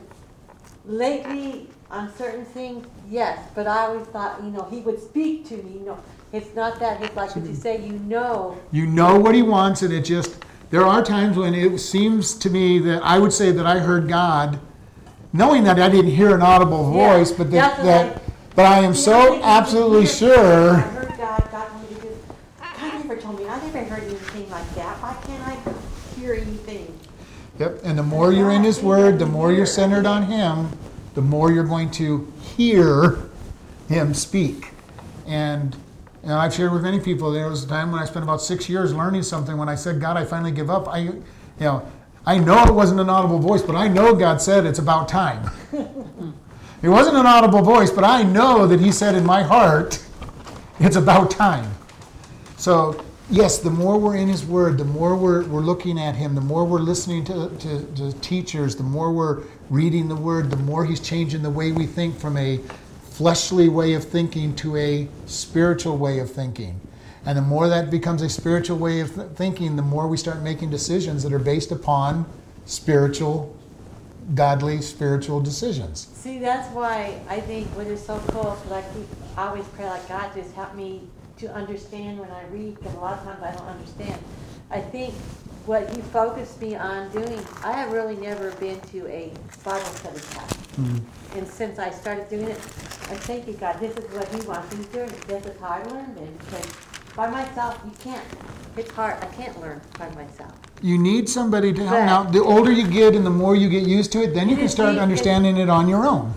lately, on certain things, yes, but I always thought, you know, he would speak to me, you know. It's not that, it's like what you say, you know. You know what he wants, and it just, there are times when it seems to me that I would say that I heard God, knowing that I didn't hear an audible Yeah, voice, but that, that's what that I- but I am See, I so you absolutely hear- I sure. heard God, God told me to do, God never told me, I never heard anything like that. Why can't I hear anything? Yep, and the more you're in his word, the more you're centered on him, the more you're going to hear him speak. And, and I've shared with many people, there was a time when I spent about six years learning something. When I said, God, I finally give up, I, you know, I know it wasn't an audible voice, but I know God said it's about time. it wasn't an audible voice, but I know that he said in my heart, it's about time. So, yes, the more we're in His Word, the more we're, we're looking at Him, the more we're listening to, to, to teachers, the more we're reading the Word, the more He's changing the way we think from a fleshly way of thinking to a spiritual way of thinking. And the more that becomes a spiritual way of th- thinking, the more we start making decisions that are based upon spiritual, godly, spiritual decisions. See, that's why I think what is so cool, because keep, I always pray like, God, just help me to understand when I read, because a lot of times I don't understand. I think what you focused me on doing, I have really never been to a Bible study class. Mm-hmm. And since I started doing it, I thank you, God, this is what He wants me to do, and this is how I learned it. Because by myself, you can't, it's hard, I can't learn by myself. You need somebody to help. Now, the older you get and the more you get used to it, then you You can just start need- understanding it on your own.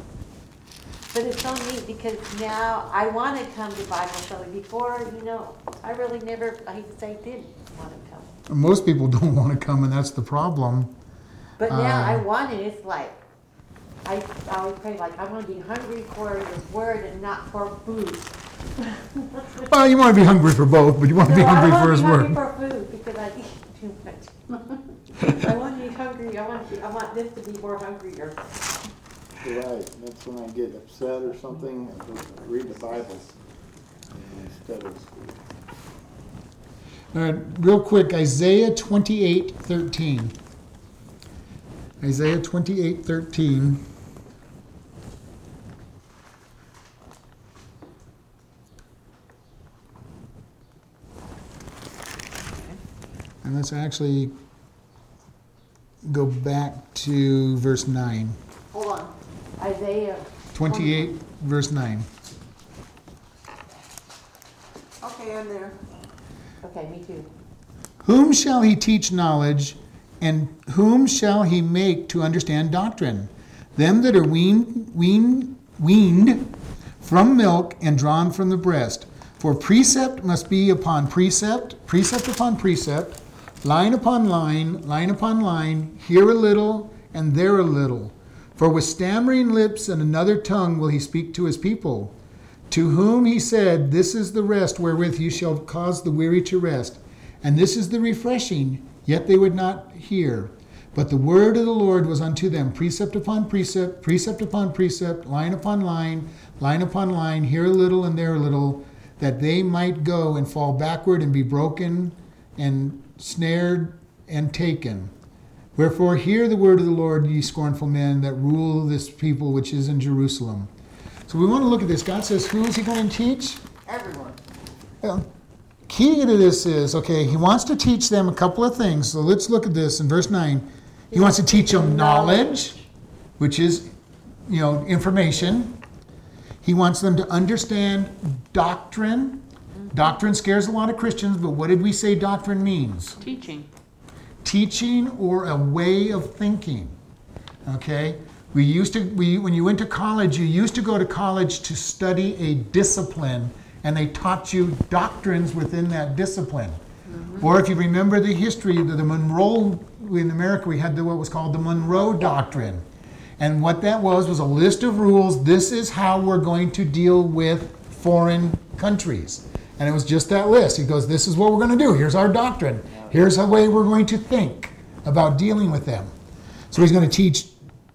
But it's so neat because now I want to come to Bible study. Before, you know, I really never, I hate to say, didn't want to come. Most people don't want to come, and that's the problem. But now I Uh. want it. It's like, I, I always pray, like, I want to be hungry for the word and not for food. Well, you want to be hungry for both, but you want to be hungry for No, I hungry wanna for His be Word. hungry for food because I eat too much. I want to be hungry. I want to be, I want this to be more hungrier. Right, that's when I get upset or something, I read the Bible instead of All right, real quick, Isaiah twenty-eight thirteen. Isaiah twenty-eight thirteen. And let's actually go back to verse 9. Hold on. Isaiah. 28, verse 9. Okay, I'm there. Okay, me too. Whom shall he teach knowledge, and whom shall he make to understand doctrine? Them that are weaned, weaned, weaned from milk and drawn from the breast. For precept must be upon precept, precept upon precept, line upon line, line upon line, here a little and there a little. For with stammering lips and another tongue will he speak to his people. To whom he said, This is the rest wherewith you shall cause the weary to rest, and this is the refreshing, yet they would not hear. But the word of the Lord was unto them precept upon precept, precept upon precept, line upon line, line upon line, here a little and there a little, that they might go and fall backward and be broken and snared and taken. Wherefore, hear the word of the Lord, ye scornful men that rule this people which is in Jerusalem. So we want to look at this. God says, Who is he going to teach? Everyone. Well, key to this is okay, he wants to teach them a couple of things. So let's look at this in verse 9. He wants to teach them knowledge, which is, you know, information. He wants them to understand doctrine. Doctrine scares a lot of Christians, but what did we say doctrine means? Teaching. Teaching or a way of thinking. Okay? We used to we when you went to college, you used to go to college to study a discipline and they taught you doctrines within that discipline. Mm-hmm. Or if you remember the history of the Monroe in America, we had the, what was called the Monroe Doctrine. And what that was was a list of rules. This is how we're going to deal with foreign countries. And it was just that list. He goes, This is what we're going to do. Here's our doctrine. Here's a way we're going to think about dealing with them. So he's going to teach.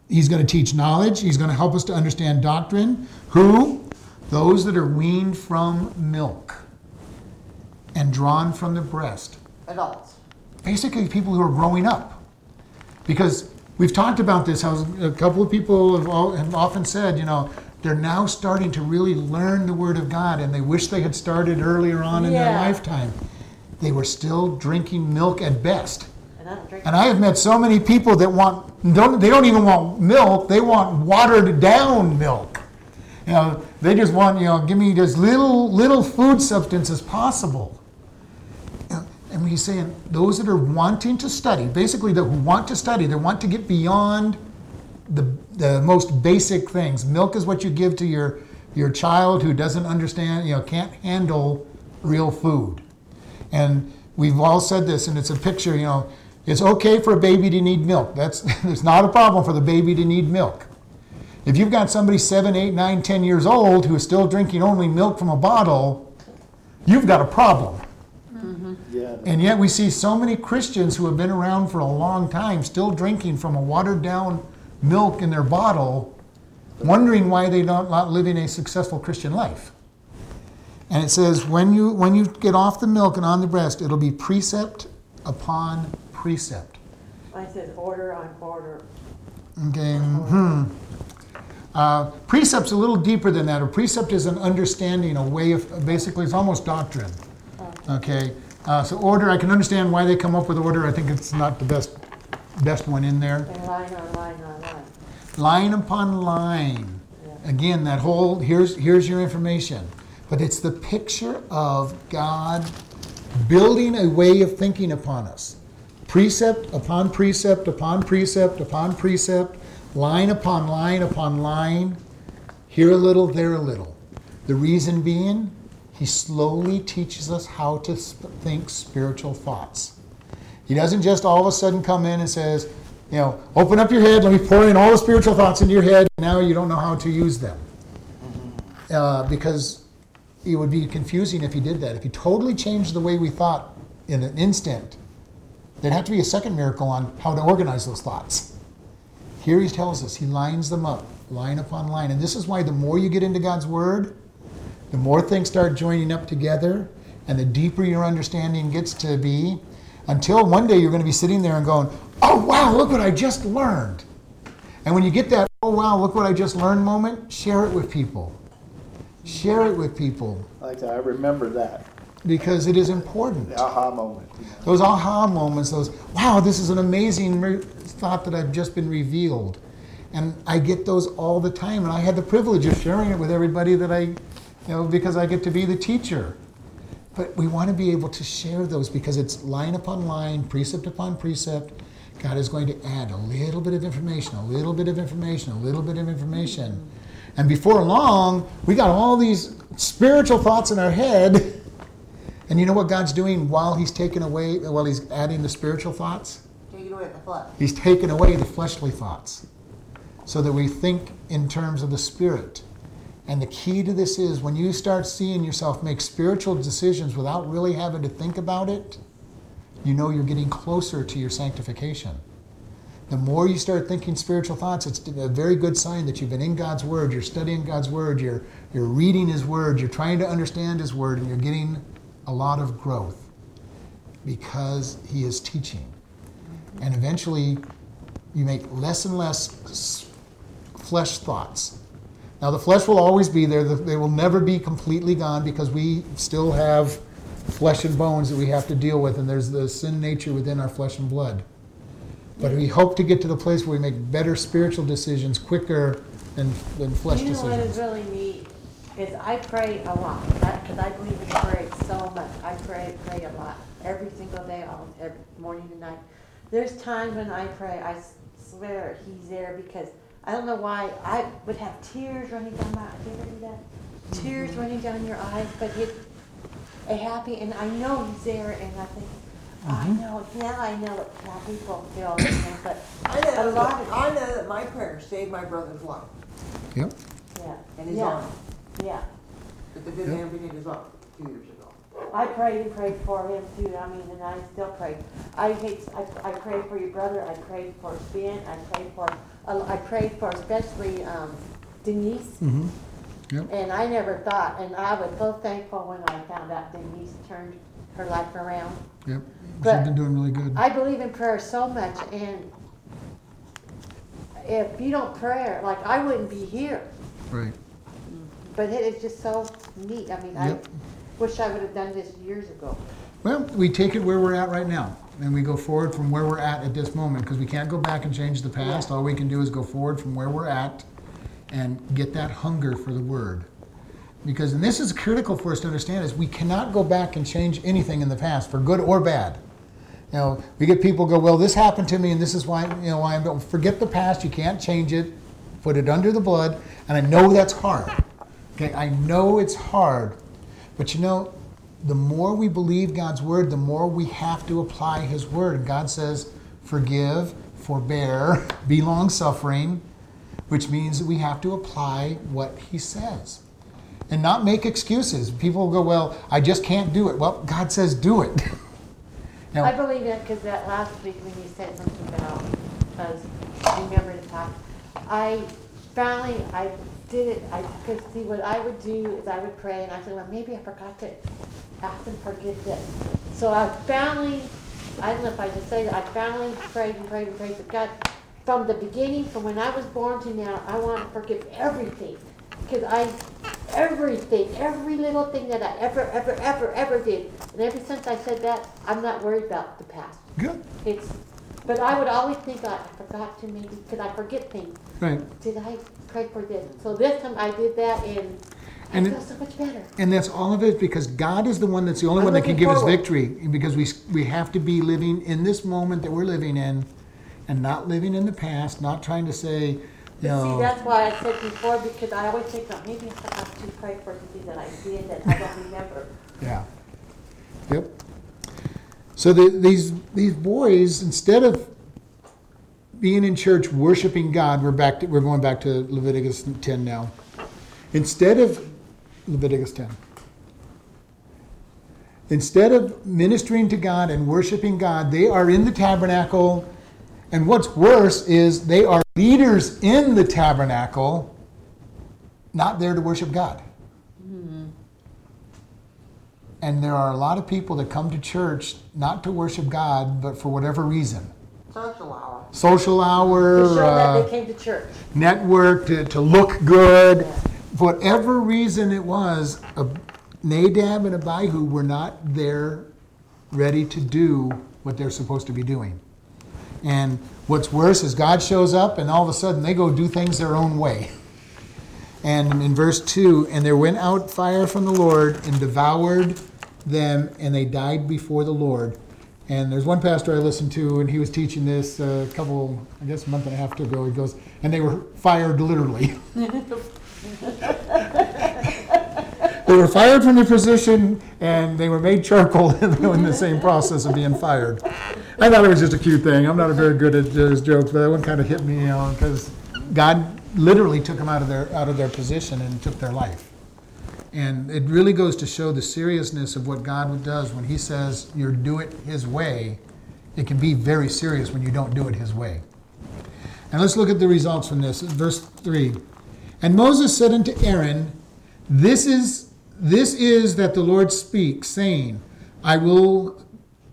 He's going to teach knowledge. He's going to help us to understand doctrine. Who? Those that are weaned from milk and drawn from the breast Adults. basically people who are growing up. Because we've talked about this, how a couple of people have, all, have often said, you know, they're now starting to really learn the Word of God and they wish they had started earlier on in their lifetime. They were still drinking milk at best. And I don't drink. And I have met so many people that want, don't, they don't even want milk, they want watered down milk. You know, they just want, you know, give me as little, little food substance as possible. And he's saying those that are wanting to study, basically the who want to study, they want to get beyond the, the most basic things. Milk is what you give to your, your child who doesn't understand, you know, can't handle real food. And we've all said this, and it's a picture, you know, it's okay for a baby to need milk. That's it's not a problem for the baby to need milk. If you've got somebody seven, eight, nine, ten years old who is still drinking only milk from a bottle, you've got a problem. Mm-hmm. Yeah, And yet we see so many Christians who have been around for a long time still drinking from a watered down milk in their bottle, wondering why they're not, not living a successful Christian life. And it says, when you, when you get off the milk and on the breast, it'll be precept upon precept. I said order on order. Okay. Hmm. Uh, precept's a little deeper than that. A precept is an understanding, a way of basically it's almost doctrine. Okay. Uh, so order, I can understand why they come up with order. I think it's not the best best one in there. And line on line on line. Line upon line. Again, that whole here's here's your information. But it's the picture of God building a way of thinking upon us. Precept upon precept upon precept upon precept, line upon line upon line, here a little, there a little. The reason being, he slowly teaches us how to think spiritual thoughts. He doesn't just all of a sudden come in and says, you know, open up your head, let me pour in all the spiritual thoughts into your head, and now you don't know how to use them. Uh, because it would be confusing if he did that. If he totally changed the way we thought in an instant, there'd have to be a second miracle on how to organize those thoughts. Here he tells us, he lines them up, line upon line. And this is why the more you get into God's Word, the more things start joining up together, and the deeper your understanding gets to be, until one day you're going to be sitting there and going, Oh, wow, look what I just learned. And when you get that, Oh, wow, look what I just learned moment, share it with people. Share it with people. like I remember that. because it is important. The aha moment. you know. Those aha moments, those, wow, this is an amazing re- thought that I've just been revealed. And I get those all the time. And I had the privilege of sharing it with everybody that I, you know, because I get to be the teacher. But we want to be able to share those because it's line upon line, precept upon precept. God is going to add a little bit of information, a little bit of information, a little bit of information. And before long, we got all these spiritual thoughts in our head. And you know what God's doing while He's taking away, while He's adding the spiritual thoughts? Take it away the flesh. He's taking away the fleshly thoughts so that we think in terms of the spirit. And the key to this is when you start seeing yourself make spiritual decisions without really having to think about it, you know you're getting closer to your sanctification. The more you start thinking spiritual thoughts, it's a very good sign that you've been in God's Word, you're studying God's Word, you're, you're reading His Word, you're trying to understand His Word, and you're getting a lot of growth because He is teaching. And eventually, you make less and less flesh thoughts. Now, the flesh will always be there. They will never be completely gone because we still have flesh and bones that we have to deal with, and there's the sin nature within our flesh and blood. But we hope to get to the place where we make better spiritual decisions quicker than, than flesh decisions. You know what is decisions. really neat, is I pray a lot, because I believe in prayer so much. I pray, pray a lot, every single day, all, every morning and night. There's times when I pray, I s- swear he's there, because I don't know why, I would have tears running down my, do you ever do that? Tears mm-hmm. running down your eyes, but it, a happy, and I know he's there, and I think, I know, now I know what how people feel, you know, but, I know, A lot that, of- I know that my prayer saved my brother's life Yep. yeah. and his yeah, arm. Yeah. But they didn't have any his arm two years ago. I prayed and prayed for him too, I mean, and I still pray. I hate, I, I prayed for your brother, I prayed for Ben, I prayed for, uh, I prayed for especially, um, Denise. Mm-hmm. Yep. And I never thought, and I was so thankful when I found out Denise turned her life around. Yep. But She's been doing really good. I believe in prayer so much, and if you don't pray, like, I wouldn't be here. right. But it is just so neat, I mean, I wish I would have done this years ago. Well, we take it where we're at right now, and we go forward from where we're at at this moment, because we can't go back and change the past. All we can do is go forward from where we're at and get that hunger for the Word. Because, and this is critical for us to understand, is we cannot go back and change anything in the past, for good or bad. You know, we get people go, well, this happened to me, and this is why, you know, why i'm don't forget the past. You can't change it. Put it under the blood, and I know that's hard. Okay, I know it's hard, but you know, the more we believe God's word, the more we have to apply His word. And God says, forgive, forbear, be long suffering, which means we have to apply what He says and not make excuses. People go, well, I just can't do it. Well, God says, do it. now, I believe that because that last week when you said something about, us remember to talk, I finally, I did it, I, because see, what I would do is I would pray and I said, well, maybe I forgot to ask and forget this. So I finally, I don't know if I just say that, I finally prayed and prayed and prayed, but God, from the beginning, from when I was born to now, I want to forgive everything. Because I, everything, every little thing that I ever, ever, ever, ever did. And ever since I said that, I'm not worried about the past. good. It's, but I would always think I forgot to maybe, because I forget things. Right. Did I pray for this? So this time I did that and I And feel it- so much better. And that's all of it because God is the one that's the only I'm one that can looking give us forward. victory. Because we, we have to be living in this moment that we're living in and not living in the past, not trying to say, see, know, that's why I said before, because I always think, oh, maybe I forgot to pray for something that I did that I don't remember. yeah. Yep. So the, these, these boys, instead of being in church worshiping God, we're back to, we're going back to Leviticus 10 now. Instead of Leviticus 10. Instead of ministering to God and worshiping God, they are in the tabernacle. And what's worse is they are leaders in the tabernacle, not there to worship God. And there are a lot of people that come to church not to worship God, but for whatever reason. Social hour. Social hour, To show that uh, they came to church. network, to, to look good, whatever reason it was, uh, Nadab and Abihu were not there ready to do what they're supposed to be doing. And what's worse is God shows up and all of a sudden they go do things their own way. And in verse 2, and there went out fire from the Lord and devoured them, and they died before the Lord. And there's one pastor I listened to, and he was teaching this a couple, I guess, a month and a half ago. He goes, and they were fired literally. they were fired from their position, and they were made charcoal in the same process of being fired. I thought it was just a cute thing. I'm not a very good at those jokes, but that one kind of hit me, you know, because God literally took them out of their out of their position and took their life. And it really goes to show the seriousness of what God does when He says you do it His way. It can be very serious when you don't do it His way. And let's look at the results from this. Verse 3. And Moses said unto Aaron, This is this is that the Lord speaks, saying, I will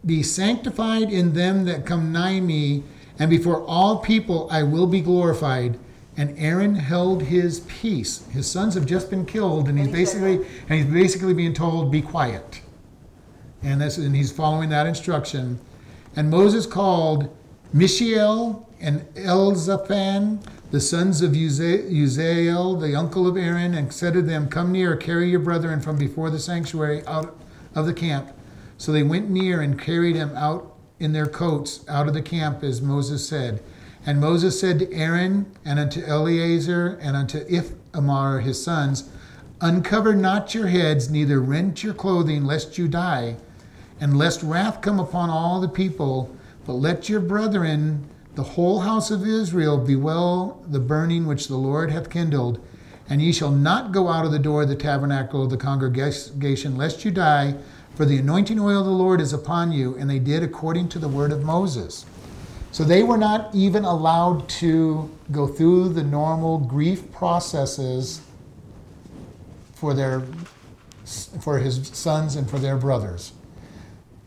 be sanctified in them that come nigh me, and before all people I will be glorified. And Aaron held his peace. His sons have just been killed, and he's And he said basically and he's basically being told, "Be quiet." And that's and he's following that instruction. And Moses called Mishael and Elzaphan, the sons of Uza- Uziel, the uncle of Aaron, and said to them, Come near, carry your brethren from before the sanctuary out of the camp. So they went near and carried him out in their coats out of the camp, as Moses said. And Moses said to Aaron and unto Eleazar and unto Ithamar his sons, Uncover not your heads, neither rent your clothing, lest you die, and lest wrath come upon all the people. But let your brethren, the whole house of Israel, bewail the burning which the Lord hath kindled. And ye shall not go out of the door of the tabernacle of the congregation, lest you die, for the anointing oil of the Lord is upon you. And they did according to the word of Moses. So they were not even allowed to go through the normal grief processes for their for his sons and for their brothers.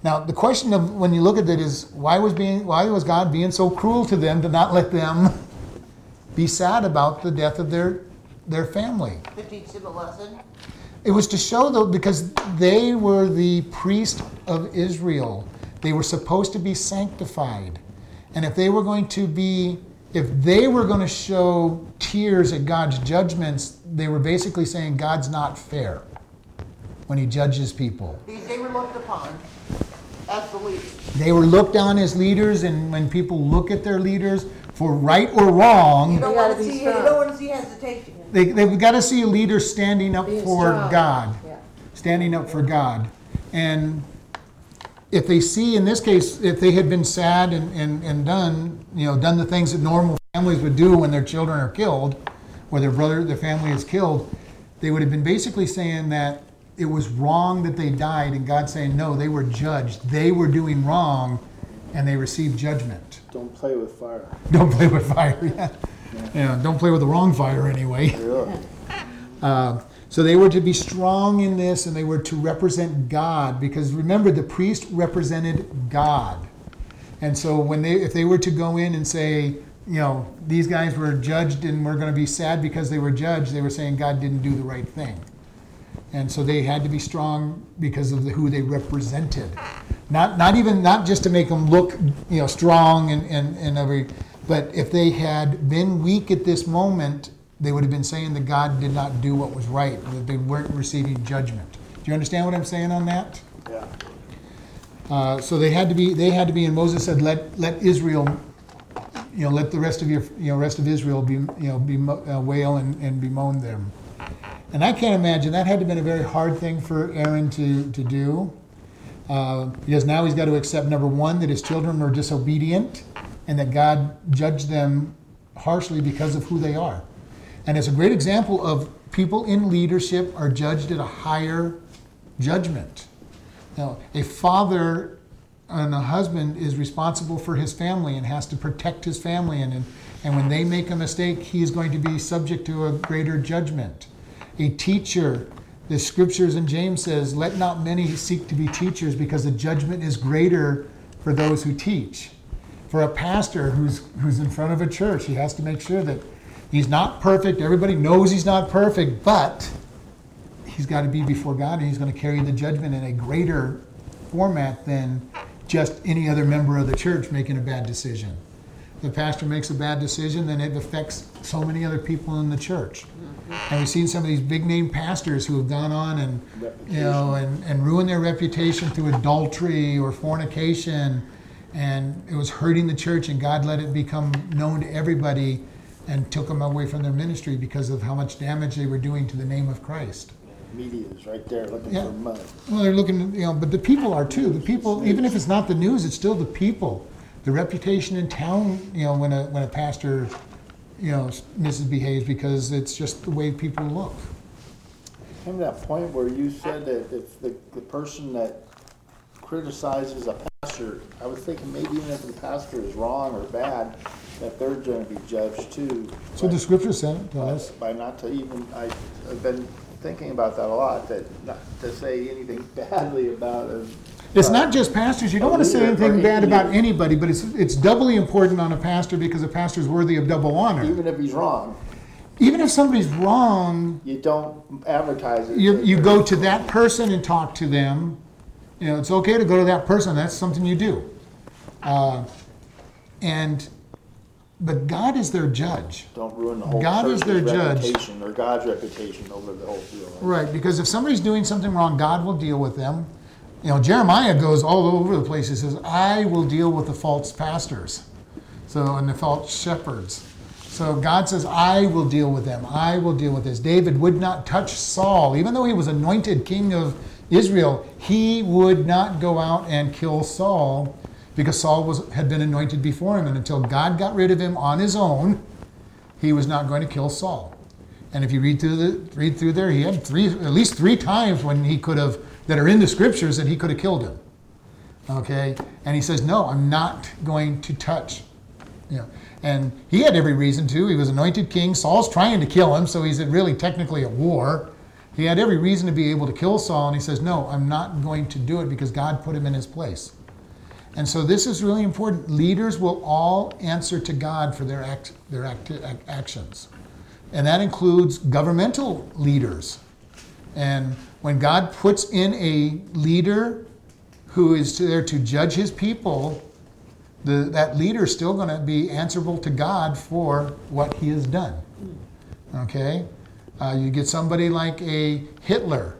Now the question of when you look at it is why was being why was God being so cruel to them to not let them be sad about the death of their their family? To teach them a lesson. It was to show though because they were the priest of Israel. They were supposed to be sanctified. And if they were going to be if they were going to show tears at God's judgments, they were basically saying God's not fair when he judges people. They were looked upon as the leaders. They were looked on as leaders, and when people look at their leaders for right or wrong, You don't gotta want to be see. You strong. don't want to see hesitation. they, they've got to see a leader standing up Being for strong. God. Yeah. standing up for God. And if they see, in this case, if they had been sad and, and, and done, you know, done the things that normal families would do when their children are killed, or their brother, their family is killed, they would have been basically saying that it was wrong that they died, and God saying, no, they were judged. They were doing wrong, and they received judgment. Don't play with fire. Don't play with fire. Yeah. yeah don't play with the wrong fire anyway. Really? Uh, so they were to be strong in this and they were to represent God because remember the priest represented God. And so when they if they were to go in and say, you know, these guys were judged and we're going to be sad because they were judged, they were saying God didn't do the right thing. And so they had to be strong because of the, who they represented. Not not even not just to make them look, you know, strong and, and, and every but if they had been weak at this moment, they would have been saying that God did not do what was right, that they weren't receiving judgment. Do you understand what I'm saying on that? Yeah. Uh, so they had to be, they had to be, and Moses said, let, let Israel, you know, let the rest of your, you know, rest of Israel be, you know, be, uh, wail and, and bemoan them. And I can't imagine, that had to have been a very hard thing for Aaron to, to do. Uh, because now he's got to accept, number one, that his children were disobedient and that God judged them harshly because of who they are. And it's a great example of people in leadership are judged at a higher judgment. Now, a father and a husband is responsible for his family and has to protect his family. And, and, and when they make a mistake, he is going to be subject to a greater judgment. A teacher, the scriptures in James says, let not many seek to be teachers because the judgment is greater for those who teach. For a pastor who's, who's in front of a church, he has to make sure that he's not perfect. Everybody knows he's not perfect, but he's got to be before God and he's going to carry the judgment in a greater format than just any other member of the church making a bad decision. The pastor makes a bad decision, then it affects so many other people in the church. Mm-hmm. And we've seen some of these big name pastors who have gone on and you know and, and ruined their reputation through adultery or fornication and it was hurting the church and God let it become known to everybody and took them away from their ministry because of how much damage they were doing to the name of Christ. Media is right there looking Yeah. for money. Well, they're looking, you know, but the people are too. The people, even if it's not the news, it's still the people. The reputation in town, you know, when a when a pastor, you know, misbehaves because it's just the way people look. Came to that point where you said that if the, the person that criticizes a pastor, I was thinking maybe even if the pastor is wrong or bad, that they're gonna be judged too. So the scripture said to us. By not to even, I, I've been thinking about that a lot, that not to say anything badly about it. It's not just pastors. You don't want to say anything bad about anybody, but it's it's doubly important on a pastor because a pastor is worthy of double honor. Even if he's wrong, Even if somebody's wrong, you don't advertise it. you, you go to that person and talk to them. You know, it's okay to go to that person. That's something you do. Uh, and, but God is their judge. Don't ruin the whole God is church's their judge. reputation or God's reputation over the whole deal. Right, because if somebody's doing something wrong, God will deal with them. You know, Jeremiah goes all over the place. He says, I will deal with the false pastors. So, and the false shepherds. So God says, I will deal with them. I will deal with this. David would not touch Saul. Even though he was anointed king of Israel, he would not go out and kill Saul because Saul was, had been anointed before him. And until God got rid of him on his own, he was not going to kill Saul. And if you read through the read through there, he had three at least three times when he could have that are in the scriptures that he could have killed him. Okay, and he says, "No, I'm not going to touch." You know, and he had every reason to. He was anointed king. Saul's trying to kill him, so he's really technically at war. He had every reason to be able to kill Saul, and he says, "No, I'm not going to do it because God put him in his place." And so this is really important. Leaders will all answer to God for their act, their act, actions and that includes governmental leaders. And when God puts in a leader who is there to judge his people, the, that leader is still going to be answerable to God for what he has done. Okay? Uh, you get somebody like a Hitler.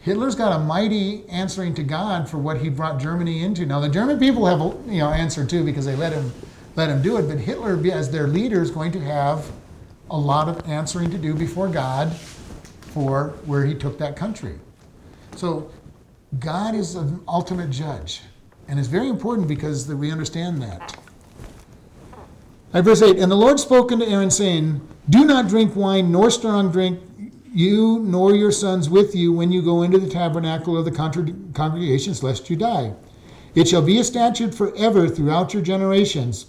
Hitler's got a mighty answering to God for what he brought Germany into. Now the German people have you know answer too because they let him let him do it, but Hitler as their leader is going to have a lot of answering to do before God for where he took that country. So God is an ultimate judge. And it's very important because that we understand that. At verse 8, and the Lord spoke unto Aaron, saying, Do not drink wine nor strong drink, you nor your sons with you, when you go into the tabernacle of the congregations, lest you die. It shall be a statute forever throughout your generations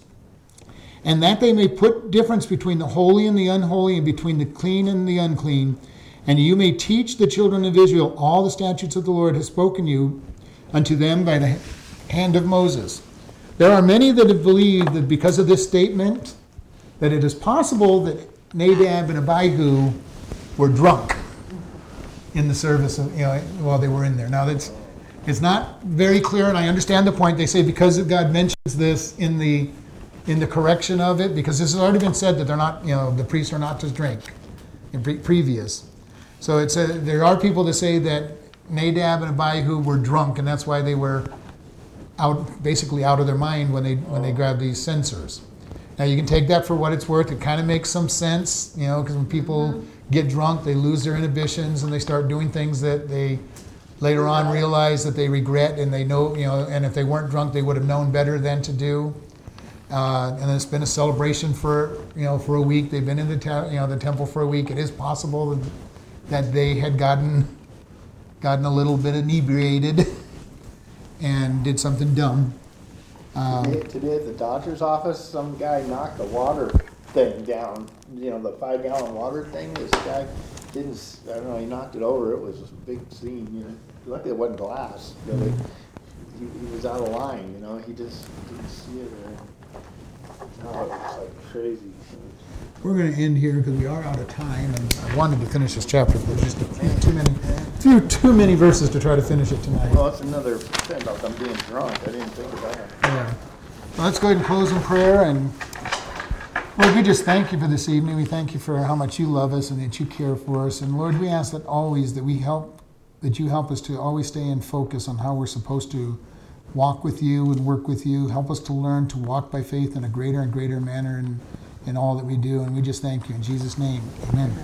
and that they may put difference between the holy and the unholy, and between the clean and the unclean. And you may teach the children of Israel all the statutes of the Lord has spoken you unto them by the hand of Moses. There are many that have believed that because of this statement, that it is possible that Nadab and Abihu were drunk in the service of, you know, while they were in there. Now that's it's not very clear, and I understand the point. They say because God mentions this in the in the correction of it, because this has already been said that they're not, you know, the priests are not to drink in pre- previous. So it's a, there are people that say that Nadab and Abihu were drunk, and that's why they were out, basically out of their mind when they when they grabbed these censers. Now you can take that for what it's worth. It kind of makes some sense, you know, because when people get drunk, they lose their inhibitions and they start doing things that they later on realize that they regret, and they know, you know, and if they weren't drunk, they would have known better than to do. Uh, and it's been a celebration for you know for a week. They've been in the te- you know the temple for a week. It is possible that, that they had gotten gotten a little bit inebriated and did something dumb. Um, Today, today at the doctor's office, some guy knocked the water thing down, you know, the five gallon water thing, this guy didn't, I don't know, he knocked it over, it was a big scene, you know, luckily it wasn't glass, but it, he, he was out of line, you know, he just didn't see it, or, no, it was like crazy. We're going to end here because we are out of time, and I wanted to finish this chapter for just a few, too many few too many verses to try to finish it tonight. Well, that's another thing about them being drunk. I didn't think about it. Yeah. Well, let's go ahead and close in prayer and Lord, we just thank you for this evening. We thank you for how much you love us and that you care for us. And Lord, we ask that always that we help that you help us to always stay in focus on how we're supposed to walk with you and work with you. Help us to learn to walk by faith in a greater and greater manner in, in all that we do. And we just thank you in Jesus' name. Amen.